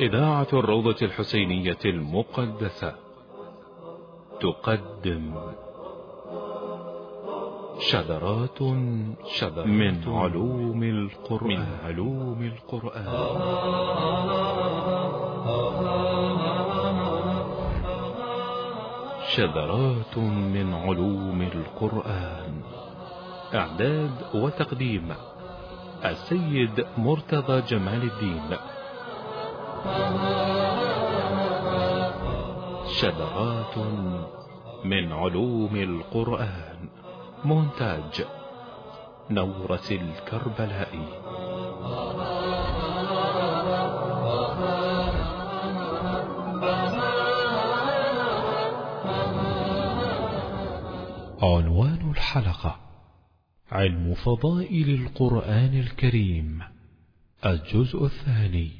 إذاعة الروضة الحسينية المقدسة تقدم شذرات شذرات من علوم القرآن. من علوم القرآن. شذرات من علوم القرآن. إعداد وتقديم السيد مرتضى جمال الدين. شذرات من علوم القرآن. مونتاج نورة الكربلائي. عنوان الحلقة. علم فضائل القرآن الكريم. الجزء الثاني.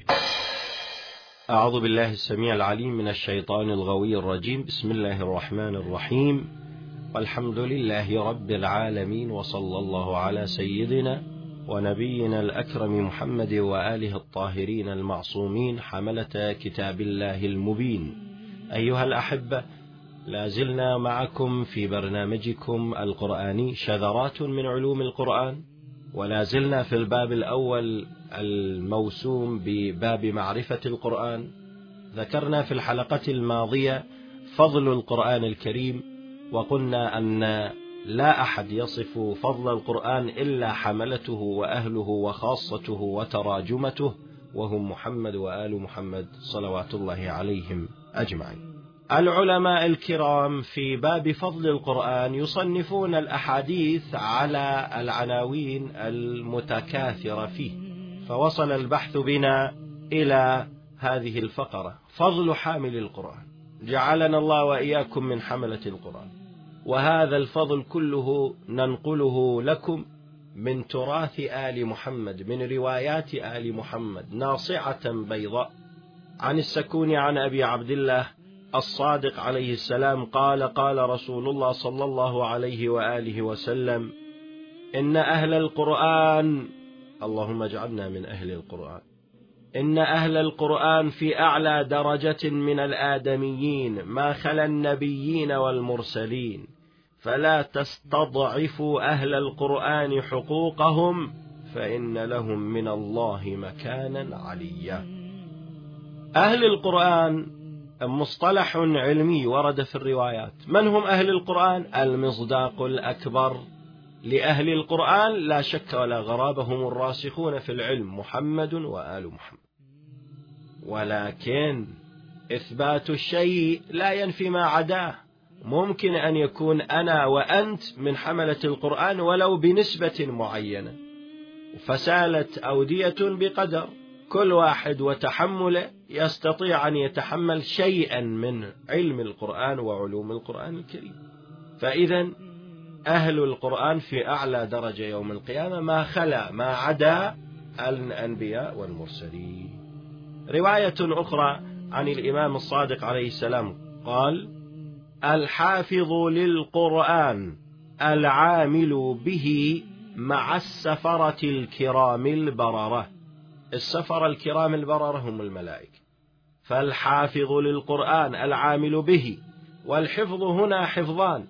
أعوذ بالله السميع العليم من الشيطان الغوي الرجيم. بسم الله الرحمن الرحيم. والحمد لله رب العالمين وصلى الله على سيدنا ونبينا الأكرم محمد وآله الطاهرين المعصومين حملة كتاب الله المبين. أيها الأحبة لا زلنا معكم في برنامجكم القرآني شذرات من علوم القرآن ولا زلنا في الباب الأول الموسوم بباب معرفة القرآن. ذكرنا في الحلقة الماضية فضل القرآن الكريم وقلنا أن لا أحد يصف فضل القرآن إلا حملته وأهله وخاصته وتراجمته وهم محمد وآل محمد صلوات الله عليهم أجمعين. العلماء الكرام في باب فضل القرآن يصنفون الأحاديث على العناوين المتكاثرة فيه. فوصل البحث بنا إلى هذه الفقرة. فضل حامل القرآن. جعلنا الله وإياكم من حملة القرآن. وهذا الفضل كله ننقله لكم من تراث آل محمد من روايات آل محمد ناصعة بيضاء. عن السكون عن أبي عبد الله الصادق عليه السلام قال قال رسول الله صلى الله عليه وآله وسلم إن أهل القرآن اللهم اجعلنا من أهل القرآن إن أهل القرآن في أعلى درجة من الآدميين ما خلا النبيين والمرسلين فلا تستضعفوا أهل القرآن حقوقهم فإن لهم من الله مكانا عليا. أهل القرآن مصطلح علمي ورد في الروايات. من هم أهل القرآن؟ المصداق الأكبر. لأهل القرآن لا شك ولا غرابة هم الراسخون في العلم محمد وآل محمد. ولكن إثبات الشيء لا ينفي ما عداه. ممكن أن يكون أنا وأنت من حملة القرآن ولو بنسبة معينة. فسالت أودية بقدر كل واحد وتحمله يستطيع أن يتحمل شيئا من علم القرآن وعلوم القرآن الكريم. فإذا أهل القرآن في أعلى درجة يوم القيامة ما خلا ما عدا الأنبياء والمرسلين. رواية أخرى عن الإمام الصادق عليه السلام قال الحافظ للقرآن العامل به مع السفرة الكرام البررة. السفر الكرام البررة هم الملائكة. فالحافظ للقرآن العامل به والحفظ هنا حفظان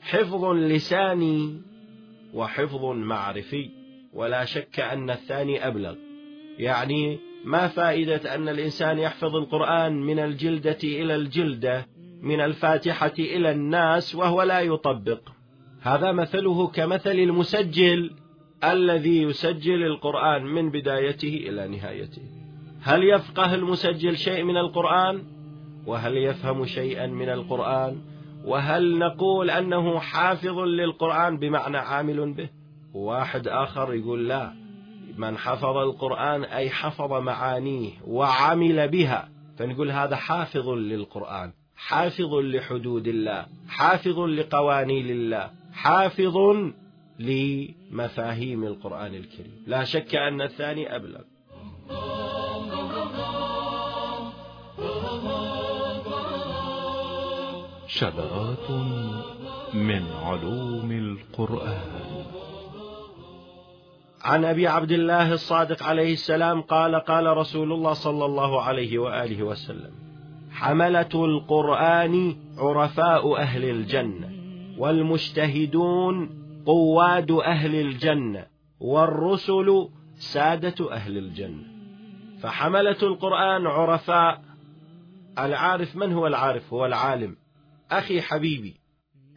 حفظ لساني وحفظ معرفي ولا شك أن الثاني أبلغ. يعني ما فائدة أن الإنسان يحفظ القرآن من الجلدة إلى الجلدة من الفاتحة إلى الناس وهو لا يطبق. هذا مثله كمثل المسجل الذي يسجل القرآن من بدايته إلى نهايته. هل يفقه المسجل شيء من القرآن؟ وهل يفهم شيئا من القرآن؟ وهل نقول أنه حافظ للقرآن بمعنى عامل به؟ واحد آخر يقول لا من حفظ القرآن أي حفظ معانيه وعمل بها فنقول هذا حافظ للقرآن حافظ لحدود الله حافظ لقوانين الله حافظ لمفاهيم القرآن الكريم. لا شك أن الثاني أبلغ. شذرات من علوم القرآن. عن أبي عبد الله الصادق عليه السلام قال قال رسول الله صلى الله عليه وآله وسلم حملة القرآن عرفاء أهل الجنة والمجتهدون قواد أهل الجنة والرسل سادة أهل الجنة. فحملة القرآن عرفاء العارف من هو العارف؟ هو العالم. أخي حبيبي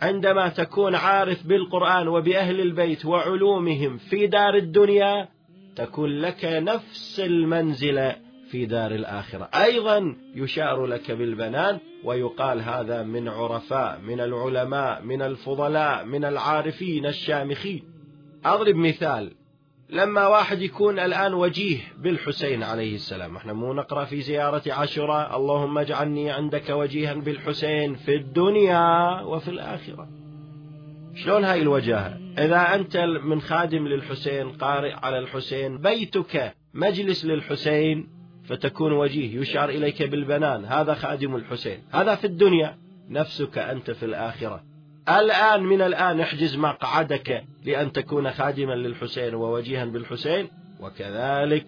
عندما تكون عارف بالقرآن وبأهل البيت وعلومهم في دار الدنيا تكون لك نفس المنزلة في دار الآخرة. أيضا يشار لك بالبنان ويقال هذا من عرفاء من العلماء من الفضلاء من العارفين الشامخين. أضرب مثال لما واحد يكون الآن وجيه بالحسين عليه السلام. إحنا مو نقرأ في زيارة عاشوراء. اللهم اجعلني عندك وجيها بالحسين في الدنيا وفي الآخرة. شلون هاي الوجاهة؟ إذا أنت من خادم للحسين قارئ على الحسين بيتك مجلس للحسين فتكون وجيه يشعر إليك بالبنان. هذا خادم الحسين. هذا في الدنيا. نفسك أنت في الآخرة. الآن من الآن احجز مقعدك لأن تكون خادما للحسين ووجيها بالحسين. وكذلك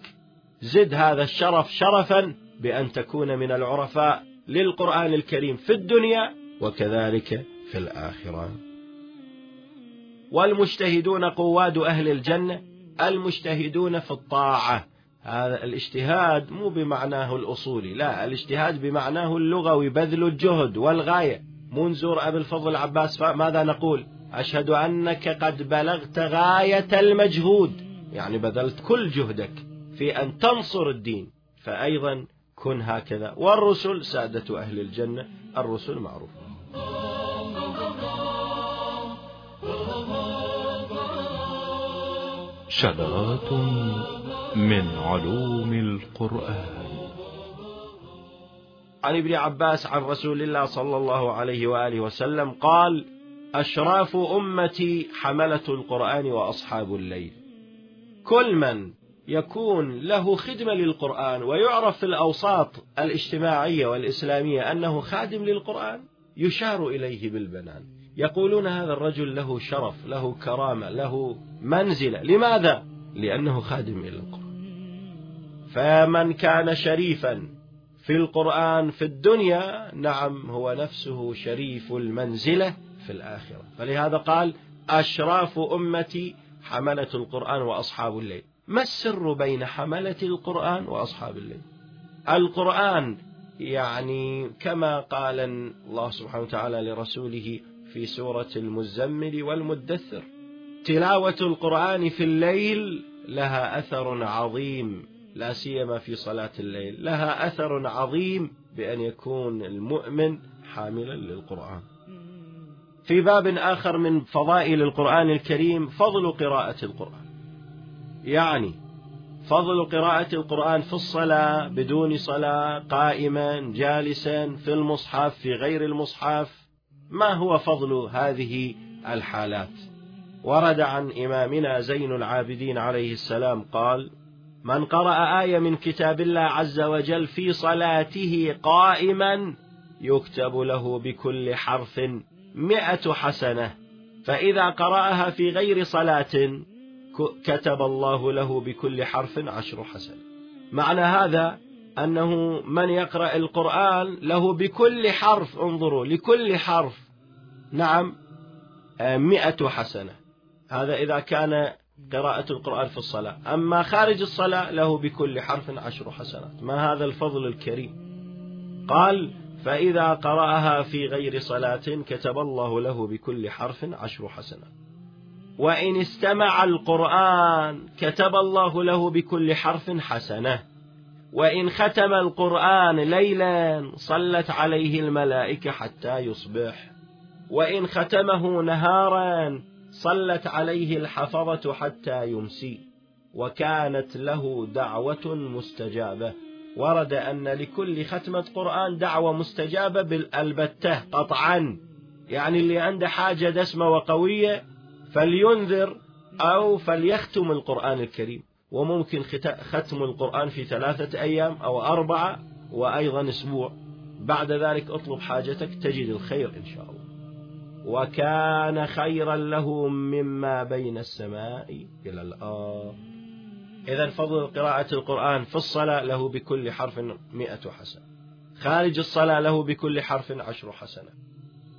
زد هذا الشرف شرفا بأن تكون من العرفاء للقرآن الكريم في الدنيا وكذلك في الآخرة. والمجتهدون قواد أهل الجنة المجتهدون في الطاعة. هذا الاجتهاد مو بمعناه الأصولي لا الاجتهاد بمعناه اللغوي بذل الجهد والغاية. منذر أبي الفضل العباس ماذا نقول؟ أشهد أنك قد بلغت غاية المجهود. يعني بذلت كل جهدك في أن تنصر الدين. فأيضا كن هكذا. والرسل سادة أهل الجنة الرسل معروفون شذرات من علوم القرآن. عن ابن عباس عن رسول الله صلى الله عليه وآله وسلم قال أشراف أمتي حملة القرآن وأصحاب الليل. كل من يكون له خدمة للقرآن ويعرف في الأوساط الاجتماعية والإسلامية أنه خادم للقرآن يشار إليه بالبنان. يقولون هذا الرجل له شرف له كرامة له منزلة. لماذا؟ لأنه خادم إلى القرآن فمن كان شريفا في القرآن في الدنيا نعم هو نفسه شريف المنزلة في الآخرة. فلهذا قال أشراف أمتي حملة القرآن وأصحاب الليل. ما السر بين حملة القرآن وأصحاب الليل؟ القرآن يعني كما قال الله سبحانه وتعالى لرسوله في سورة المزمل والمدثر تلاوة القرآن في الليل لها أثر عظيم. لا سيما في صلاة الليل. لها أثر عظيم بأن يكون المؤمن حاملا للقرآن. في باب آخر من فضائل القرآن الكريم فضل قراءة القرآن. يعني فضل قراءة القرآن في الصلاة بدون صلاة قائما جالسا في المصحف في غير المصحف. ما هو فضل هذه الحالات؟ ورد عن إمامنا زين العابدين عليه السلام قال من قرأ آية من كتاب الله عز وجل في صلاته قائما يكتب له بكل حرف مئة حسنة. فإذا قرأها في غير صلاة كتب الله له بكل حرف عشر حسنة معنى هذا أنه من يقرأ القرآن له بكل حرف انظروا لكل حرف. نعم مئة حسنة. هذا إذا كان قراءة القرآن في الصلاة. أما خارج الصلاة له بكل حرف عشر حسنات. ما هذا الفضل الكريم؟ قال فإذا قرأها في غير صلاة كتب الله له بكل حرف عشر حسنات. وإن استمع القرآن كتب الله له بكل حرف حسنة. وإن ختم القرآن ليلا صلت عليه الملائكة حتى يصبح. وإن ختمه نهارا صلت عليه الحفظة حتى يمسي وكانت له دعوة مستجابة. ورد أن لكل ختمة قرآن دعوة مستجابة بالألبتة قطعا يعني اللي عنده حاجة دسمة وقوية فلينذر أو فليختم القرآن الكريم. وممكن ختم القرآن في ثلاثة أيام أو أربعة وأيضا أسبوع. بعد ذلك اطلب حاجتك تجد الخير إن شاء الله. وكان خيرا له مما بين السماء إلى الأرض. إذا فضل قراءة القرآن في الصلاة له بكل حرف مئة حسنة. خارج الصلاة له بكل حرف عشر حسنة.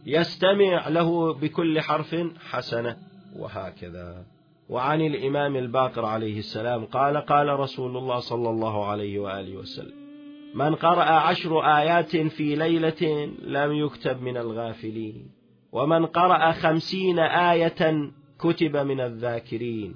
يستمع له بكل حرف حسنة. وهكذا. وعن الإمام الباقر عليه السلام قال قال رسول الله صلى الله عليه وآله وسلم من قرأ عشر آيات في ليلة لم يكتب من الغافلين. ومن قرأ خمسين آية كتب من الذاكرين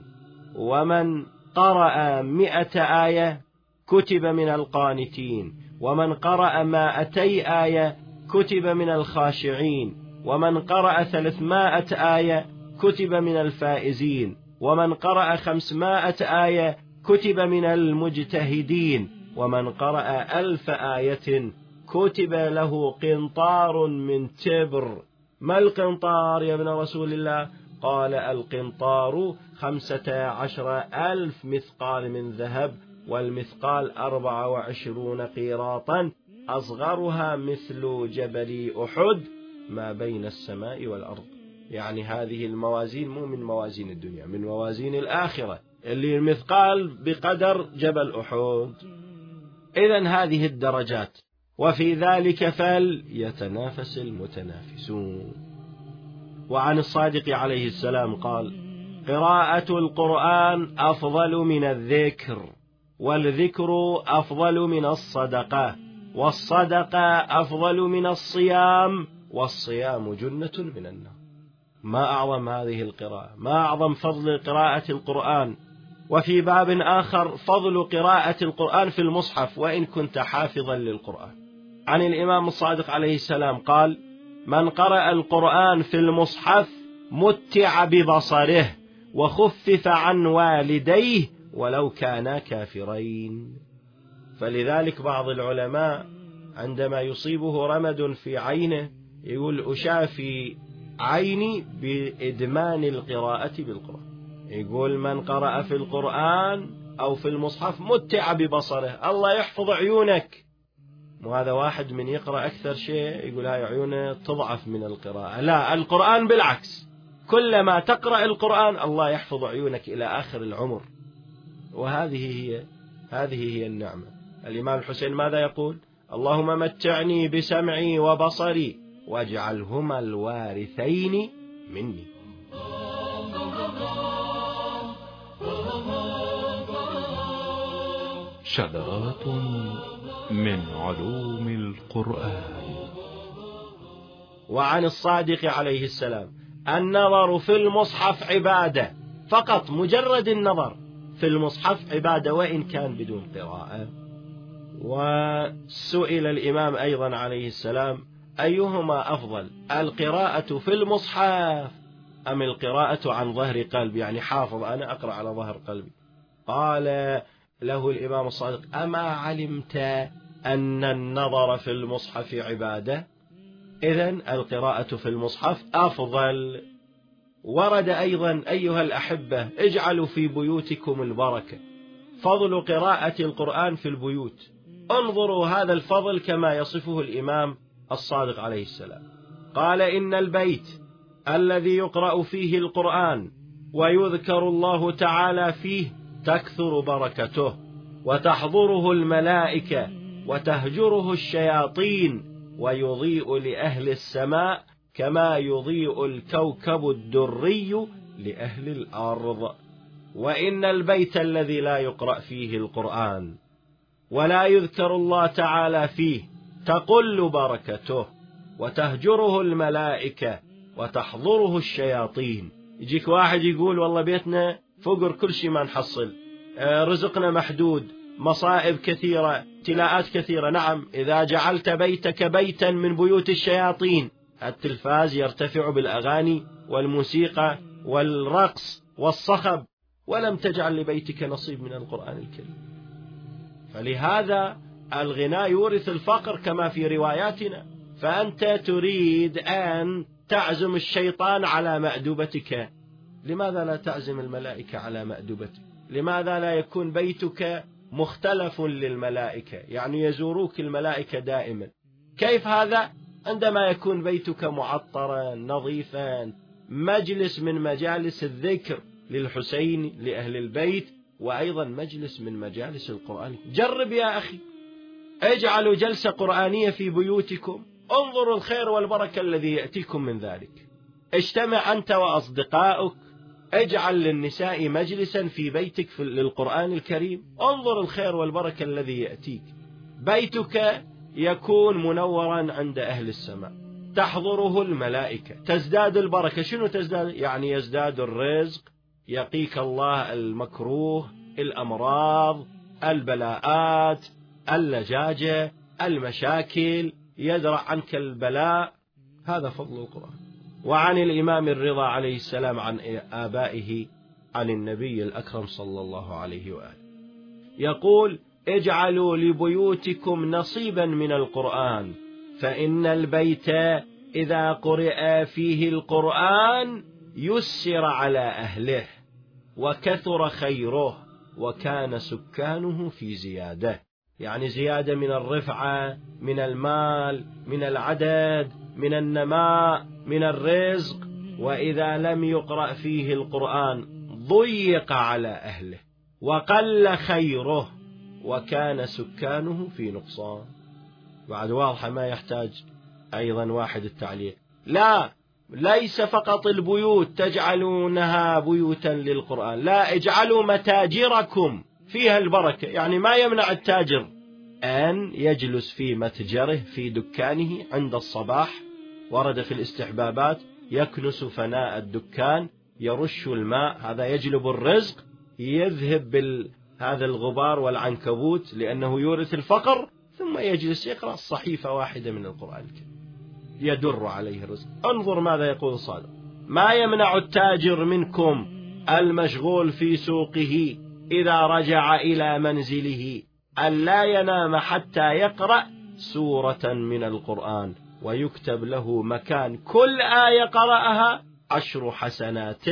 ومن قرأ مئة آية كتب من القانتين ومن قرأ مائتي آية كتب من الخاشعين ومن قرأ ثلاثمائة آية كتب من الفائزين ومن قرأ خمسمائة آية كتب من المجتهدين ومن قرأ ألف آية كتب له قنطار من تبر. ما القنطار يا ابن رسول الله؟ قال القنطار خمسة عشر ألف مثقال من ذهب والمثقال أربعة وعشرون قيراطا أصغرها مثل جبل أحد ما بين السماء والأرض. يعني هذه الموازين مو من موازين الدنيا من موازين الآخرة. اللي المثقال بقدر جبل أحد. إذا هذه الدرجات. وفي ذلك فليتنافس المتنافسون. وعن الصادق عليه السلام قال قراءة القرآن أفضل من الذكر والذكر أفضل من الصدقة والصدقة أفضل من الصيام والصيام جنة من النار. ما أعظم هذه القراءة؟ ما أعظم فضل قراءة القرآن؟ وفي باب آخر فضل قراءة القرآن في المصحف وإن كنت حافظا للقرآن. عن الإمام الصادق عليه السلام قال من قرأ القرآن في المصحف متع ببصره وخفف عن والديه ولو كانا كافرين. فلذلك بعض العلماء عندما يصيبه رمد في عينه يقول أشافي عيني بإدمان القراءة بالقرآن. يقول من قرأ في القرآن أو في المصحف متع ببصره. الله يحفظ عيونك. وهذا واحد من يقرأ أكثر شيء يقول هاي عيونه تضعف من القراءة. لا القرآن بالعكس. كلما تقرأ القرآن الله يحفظ عيونك إلى آخر العمر. وهذه هي هذه هي النعمة. الإمام الحسين ماذا يقول؟ اللهم متعني بسمعي وبصري واجعلهما الوارثين مني. شذرات من علوم القرآن. وعن الصادق عليه السلام النظر في المصحف عبادة فقط مجرد النظر. في المصحف عبادة وإن كان بدون قراءة. وسئل الإمام أيضا عليه السلام أيهما أفضل القراءة في المصحف أم القراءة عن ظهر قلب يعني حافظ أنا أقرأ على ظهر قلبي. قال له الإمام الصادق. أما علمت أن النظر في المصحف عبادة؟ إذا القراءة في المصحف أفضل. ورد أيضا أيها الأحبة اجعلوا في بيوتكم البركة. فضل قراءة القرآن في البيوت. انظروا هذا الفضل كما يصفه الإمام الصادق عليه السلام. قال إن البيت الذي يقرأ فيه القرآن ويذكر الله تعالى فيه تكثر بركته وتحضره الملائكة وتهجره الشياطين ويضيء لأهل السماء كما يضيء الكوكب الدري لأهل الأرض. وإن البيت الذي لا يقرأ فيه القرآن ولا يذكر الله تعالى فيه تقل بركته وتهجره الملائكة وتحضره الشياطين. يجيك واحد يقول والله بيتنا فقر كل شيء ما نحصل. آه، رزقنا محدود مصائب كثيرة ابتلاءات كثيرة. نعم إذا جعلت بيتك بيتا من بيوت الشياطين. التلفاز يرتفع بالأغاني والموسيقى والرقص والصخب ولم تجعل لبيتك نصيب من القرآن الكريم. فلهذا الغناء يورث الفقر كما في رواياتنا. فأنت تريد أن تعزم الشيطان على مأدبتك لماذا لا تعزم الملائكة على مأدبتك؟ لماذا لا يكون بيتك مختلف للملائكة؟ يعني يزوروك الملائكة دائما. كيف هذا؟ عندما يكون بيتك معطرا نظيفا مجلس من مجالس الذكر للحسين لأهل البيت وأيضا مجلس من مجالس القرآن. جرب يا أخي. اجعلوا جلسة قرآنية في بيوتكم. انظروا الخير والبركة الذي يأتيكم من ذلك. اجتمع أنت وأصدقائك. اجعل للنساء مجلسا في بيتك في للقرآن الكريم. انظر الخير والبركة الذي يأتيك. بيتك يكون منورا عند أهل السماء. تحضره الملائكة. تزداد البركة. شنو تزداد؟ يعني يزداد الرزق يقيك الله المكروه الأمراض البلاءات اللجاجة المشاكل يدرع عنك البلاء. هذا فضل القرآن. وعن الإمام الرضا عليه السلام عن آبائه عن النبي الأكرم صلى الله عليه وآله. يقول اجعلوا لبيوتكم نصيبا من القرآن فإن البيت إذا قرئ فيه القرآن يسر على أهله وكثر خيره وكان سكانه في زيادة. يعني زيادة من الرفعة من المال من العدد. من النماء من الرزق وإذا لم يقرأ فيه القرآن ضيق على أهله وقل خيره وكان سكانه في نقصان. بعد واضحة ما يحتاج أيضا واحد التعليق. لا ليس فقط البيوت تجعلونها بيوتا للقرآن لا اجعلوا متاجركم فيها البركة يعني ما يمنع التاجر أن يجلس في متجره في دكانه عند الصباح ورد في الاستحبابات يكنس فناء الدكان يرش الماء هذا يجلب الرزق يذهب بال هذا الغبار والعنكبوت لأنه يورث الفقر ثم يجلس يقرأ صحيفة واحدة من القرآن الكريم. يدر عليه الرزق. انظر ماذا يقول الصادق ما يمنع التاجر منكم المشغول في سوقه إذا رجع إلى منزله؟ أن لا ينام حتى يقرأ سورة من القرآن ويكتب له مكان كل آية قرأها عشر حسنات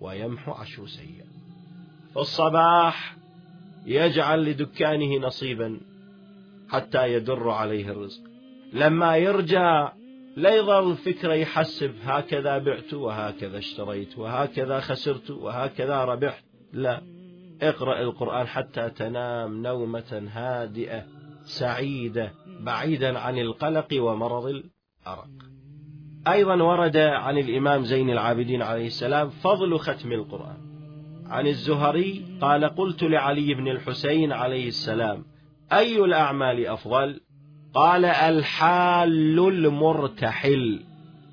ويمحو عشر سيئات في الصباح يجعل لدكانه نصيبا حتى يدر عليه الرزق. لما يرجع لا يظل فكرة يحسب هكذا بعت وهكذا اشتريت وهكذا خسرت وهكذا ربحت. لا اقرأ القرآن حتى تنام نومة هادئة سعيدة بعيدا عن القلق ومرض الأرق. أيضا ورد عن الإمام زين العابدين عليه السلام فضل ختم القرآن. عن الزهري قال قلت لعلي بن الحسين عليه السلام أي الأعمال أفضل؟ قال الحال المرتحل.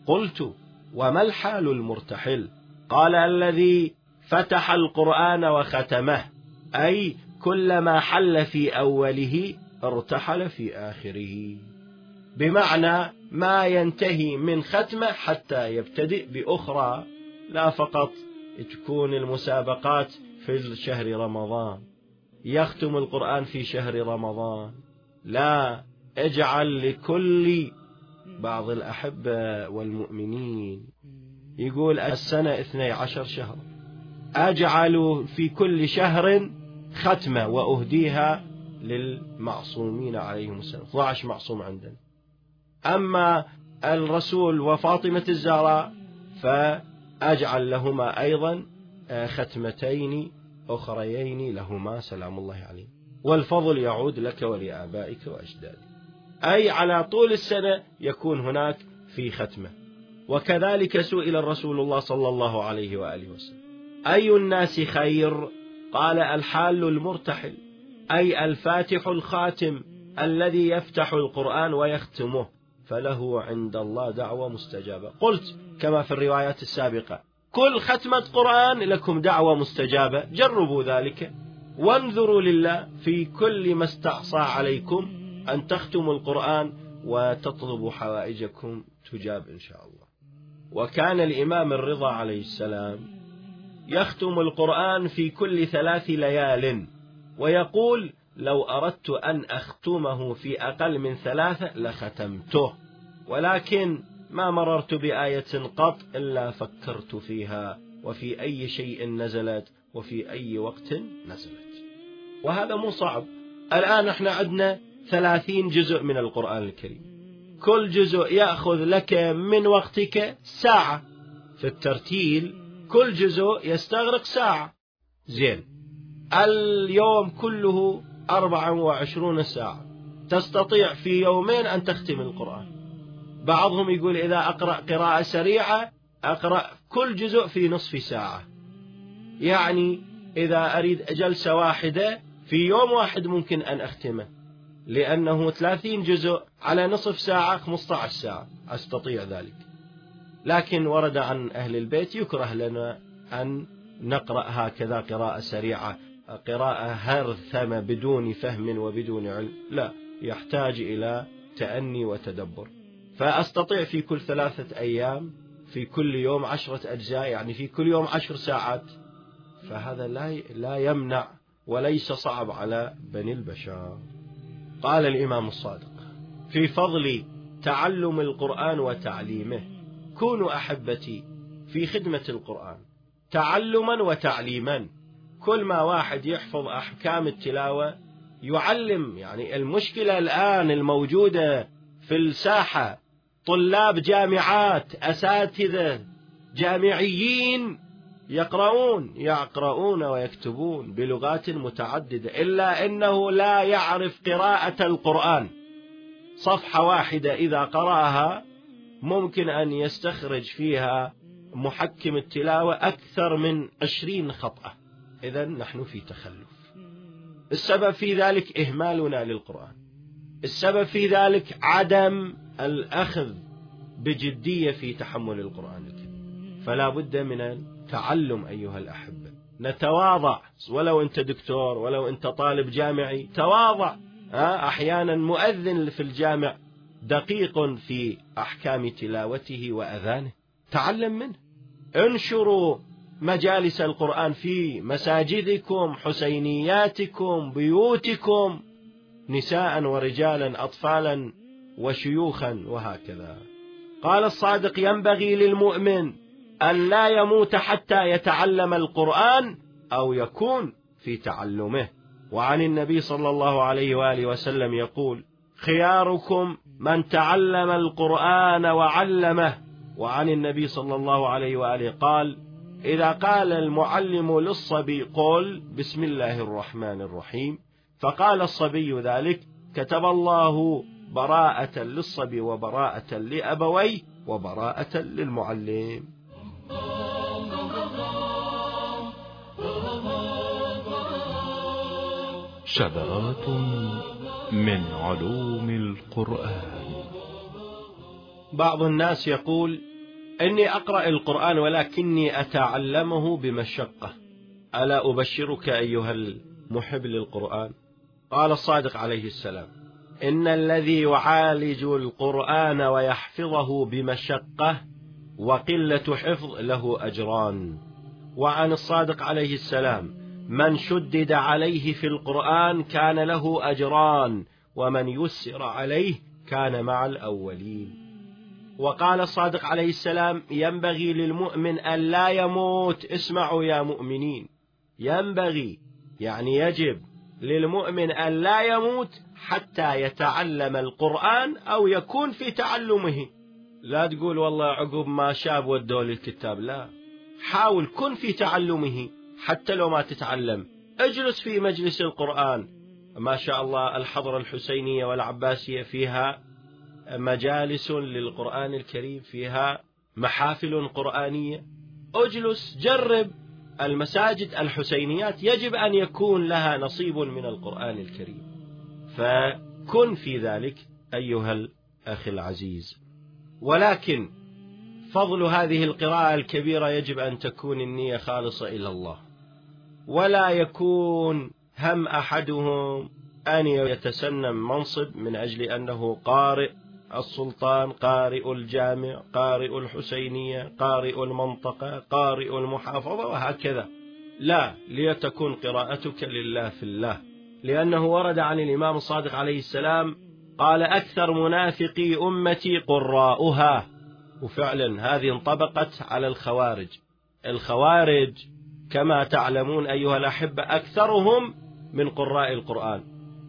قلت وما الحال المرتحل؟ قال الذي فتح القرآن وختمه. أي كلما حل في أوله ارتحل في آخره. بمعنى ما ينتهي من ختمة حتى يبتدئ بأخرى لا فقط تكون المسابقات في شهر رمضان. يختم القرآن في شهر رمضان. لا اجعل لكل بعض الأحبة والمؤمنين. يقول السنة اثني عشر شهر أجعل في كل شهر ختمة وأهديها للمعصومين عليهم السلام. 12 معصوم عندنا. أما الرسول وفاطمة الزهراء فأجعل لهما أيضا آه، ختمتين أخريين لهما سلام الله عليه والفضل يعود لك ولآبائك وأجدادك. أي على طول السنة يكون هناك في ختمة. وكذلك سئل الرسول الله صلى الله عليه وآله وسلم. أي الناس خير؟ قال الحال المرتحل. أي الفاتح الخاتم الذي يفتح القرآن ويختمه. فله عند الله دعوة مستجابة. قلت كما في الروايات السابقة كل ختمة قرآن لكم دعوة مستجابة. جربوا ذلك. وانظروا لله في كل ما استعصى عليكم أن تختموا القرآن وتطلبوا حوائجكم تجاب إن شاء الله. وكان الإمام الرضا عليه السلام يختم القرآن في كل ثلاث ليال ويقول لو أردت أن أختمه في أقل من ثلاثة لختمته ولكن ما مررت بآية قط إلا فكرت فيها وفي أي شيء نزلت وفي أي وقت نزلت. وهذا مو صعب. الآن إحنا عندنا ثلاثين جزء من القرآن الكريم. كل جزء يأخذ لك من وقتك ساعة في الترتيل كل جزء يستغرق ساعة. زين. اليوم كله أربعة وعشرون ساعة. تستطيع في يومين أن تختم القرآن. بعضهم يقول إذا أقرأ قراءة سريعة أقرأ كل جزء في نصف ساعة. يعني إذا أريد جلسة واحدة في يوم واحد ممكن أن أختمه. لأنه ثلاثين جزء على نصف ساعة 15 ساعة. أستطيع ذلك. لكن ورد عن أهل البيت يكره لنا أن نقرأ هكذا قراءة سريعة. قراءة هرثمة بدون فهم وبدون علم. لا يحتاج إلى تأني وتدبر. فأستطيع في كل ثلاثة أيام في كل يوم عشرة أجزاء يعني في كل يوم عشر ساعات. فهذا لا لا يمنع وليس صعب على بني البشر. قال الإمام الصادق في فضل تعلم القرآن وتعليمه كونوا أحبتي في خدمة القرآن تعلما وتعليما. كل ما واحد يحفظ أحكام التلاوة يعلم يعني المشكلة الآن الموجودة في الساحة طلاب جامعات أساتذة جامعيين يقرؤون يقرؤون ويكتبون بلغات متعددة إلا أنه لا يعرف قراءة القرآن. صفحة واحدة إذا قرأها ممكن أن يستخرج فيها محكم التلاوة أكثر من عشرين خطأ. إذا نحن في تخلف. السبب في ذلك إهمالنا للقرآن. السبب في ذلك عدم الأخذ بجدية في تحمل القرآن الكريم. فلا بد من التعلم أيها الأحبة. نتواضع. ولو أنت دكتور ولو أنت طالب جامعي تواضع. أحيانا مؤذن في الجامع. دقيق في أحكام تلاوته وأذانه. تعلم منه. انشروا مجالس القرآن في مساجدكم حسينياتكم بيوتكم نساء ورجالا أطفالا وشيوخا وهكذا. قال الصادق ينبغي للمؤمن أن لا يموت حتى يتعلم القرآن أو يكون في تعلمه. وعن النبي صلى الله عليه وآله وسلم يقول خياركم من تعلم القرآن وعلمه وعن النبي صلى الله عليه وآله قال إذا قال المعلم للصبي قل بسم الله الرحمن الرحيم فقال الصبي ذلك كتب الله براءة للصبي وبراءة لأبويه وبراءة للمعلم شذرات من علوم القرآن. بعض الناس يقول إني أقرأ القرآن ولكني أتعلمه بمشقة. ألا أبشرك أيها المحب للقرآن؟ قال الصادق عليه السلام إن الذي يعالج القرآن ويحفظه بمشقة وقلة حفظ له أجران. وعن الصادق عليه السلام من شدد عليه في القرآن كان له أجران ومن يسر عليه كان مع الأولين. وقال الصادق عليه السلام ينبغي للمؤمن أن لا يموت اسمعوا يا مؤمنين. ينبغي يعني يجب للمؤمن أن لا يموت حتى يتعلم القرآن أو يكون في تعلمه. لا تقول والله عقب ما شاب ودوا الكتاب لا. حاول كن في تعلمه. حتى لو ما تتعلم. اجلس في مجلس القرآن. ما شاء الله الحضرة الحسينية والعباسية فيها مجالس للقرآن الكريم فيها محافل قرآنية. اجلس جرب. المساجد الحسينيات يجب أن يكون لها نصيب من القرآن الكريم. فكن في ذلك أيها الأخ العزيز. ولكن فضل هذه القراءة الكبيرة يجب أن تكون النية خالصة إلى الله. ولا يكون هم أحدهم أن يتسنم منصب من أجل أنه قارئ السلطان قارئ الجامع قارئ الحسينية قارئ المنطقة قارئ المحافظة وهكذا. لا ليتكن قراءتك لله في الله. لأنه ورد عن الإمام الصادق عليه السلام قال أكثر منافقي أمتي قراؤها. وفعلا هذه انطبقت على الخوارج. الخوارج كما تعلمون أيها الأحبة أكثرهم من قراء القرآن.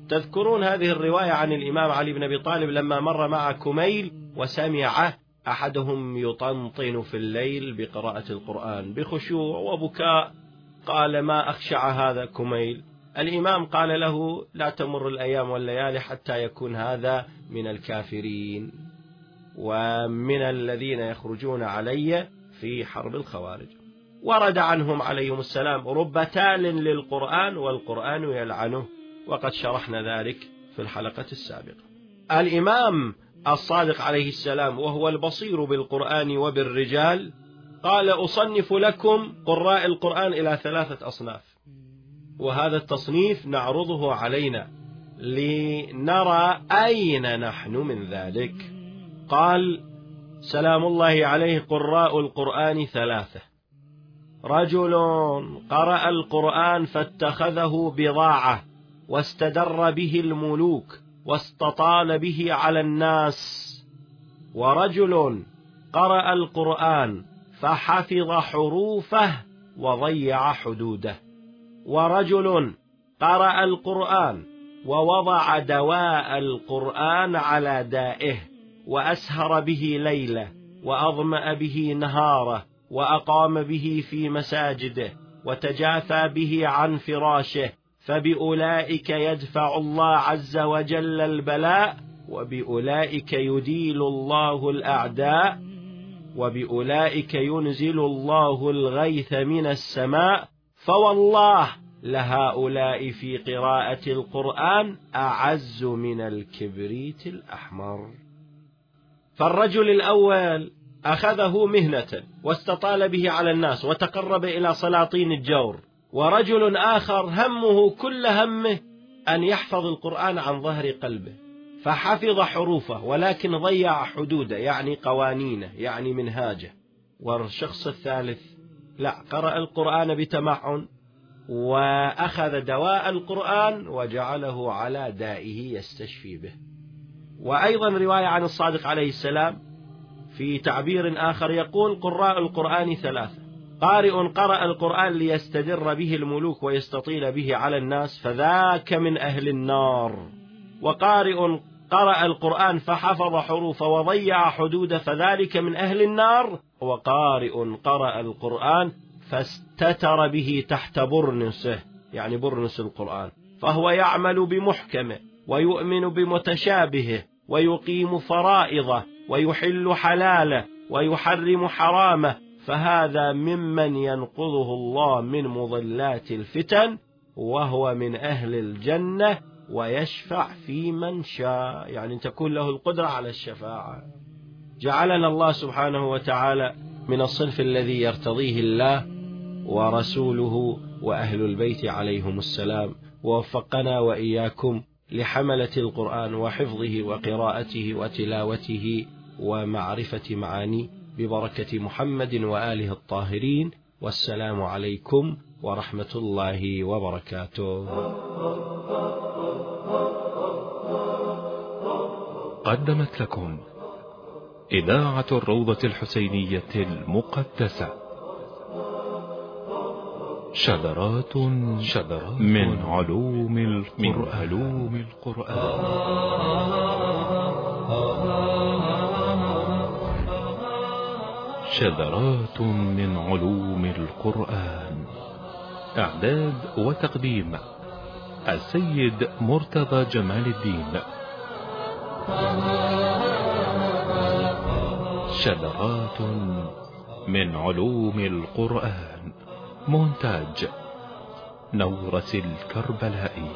تذكرون هذه الرواية عن الإمام علي بن أبي طالب لما مر مع كميل وسمع أحدهم يطنطن في الليل بقراءة القرآن بخشوع وبكاء. قال ما أخشع هذا كميل؟ الإمام قال له لا تمر الأيام والليالي حتى يكون هذا من الكافرين ومن الذين يخرجون علي في حرب الخوارج. ورد عنهم عليهم السلام رب تال للقرآن والقرآن يلعنه. وقد شرحنا ذلك في الحلقة السابقة. الإمام الصادق عليه السلام وهو البصير بالقرآن وبالرجال قال أصنف لكم قراء القرآن إلى ثلاثة أصناف. وهذا التصنيف نعرضه علينا لنرى أين نحن من ذلك. قال سلام الله عليه قراء القرآن ثلاثة. رجل قرأ القرآن فاتخذه بضاعة واستدر به الملوك واستطال به على الناس. ورجل قرأ القرآن فحفظ حروفه وضيع حدوده. ورجل قرأ القرآن ووضع دواء القرآن على دائه وأسهر به ليله وأظمأ به نهاره. وأقام به في مساجده وتجافى به عن فراشه فبأولئك يدفع الله عز وجل البلاء وبأولئك يديل الله الأعداء وبأولئك ينزل الله الغيث من السماء فوالله لهؤلاء في قراءة القرآن أعز من الكبريت الأحمر. فالرجل الأول أخذه مهنة واستطال به على الناس وتقرب إلى سلاطين الجور. ورجل آخر همه كل همه أن يحفظ القرآن عن ظهر قلبه. فحفظ حروفه ولكن ضيع حدوده يعني قوانينه يعني منهاجه. والشخص الثالث لا قرأ القرآن بتمعن وأخذ دواء القرآن وجعله على دائه يستشفي به. وأيضا رواية عن الصادق عليه السلام في تعبير آخر يقول قراء القرآن ثلاثة. قارئ قرأ القرآن ليستدر به الملوك ويستطيل به على الناس فذاك من أهل النار. وقارئ قرأ القرآن فحفظ حروف وضيع حدود فذلك من أهل النار. وقارئ قرأ القرآن فاستتر به تحت برنسه يعني برنس القرآن. فهو يعمل بمحكمه ويؤمن بمتشابهه ويقيم فرائضه. ويحل حلاله ويحرم حرامه فهذا ممن ينقذه الله من مضلات الفتن وهو من أهل الجنة ويشفع في من شاء. يعني تكون له القدرة على الشفاعة. جعلنا الله سبحانه وتعالى من الصنف الذي يرتضيه الله ورسوله وأهل البيت عليهم السلام. ووفقنا وإياكم لحملة القرآن وحفظه وقراءته وتلاوته ومعرفة معانيه ببركة محمد وآله الطاهرين والسلام عليكم ورحمة الله وبركاته. قدمت لكم إذاعة الروضة الحسينية المقدسة. شذرات شذرات من علوم القرآن, من علوم القرآن. شذرات من علوم القرآن. إعداد وتقديم السيد مرتضى جمال الدين. شذرات من علوم القرآن. مونتاج نورس الكربلائي.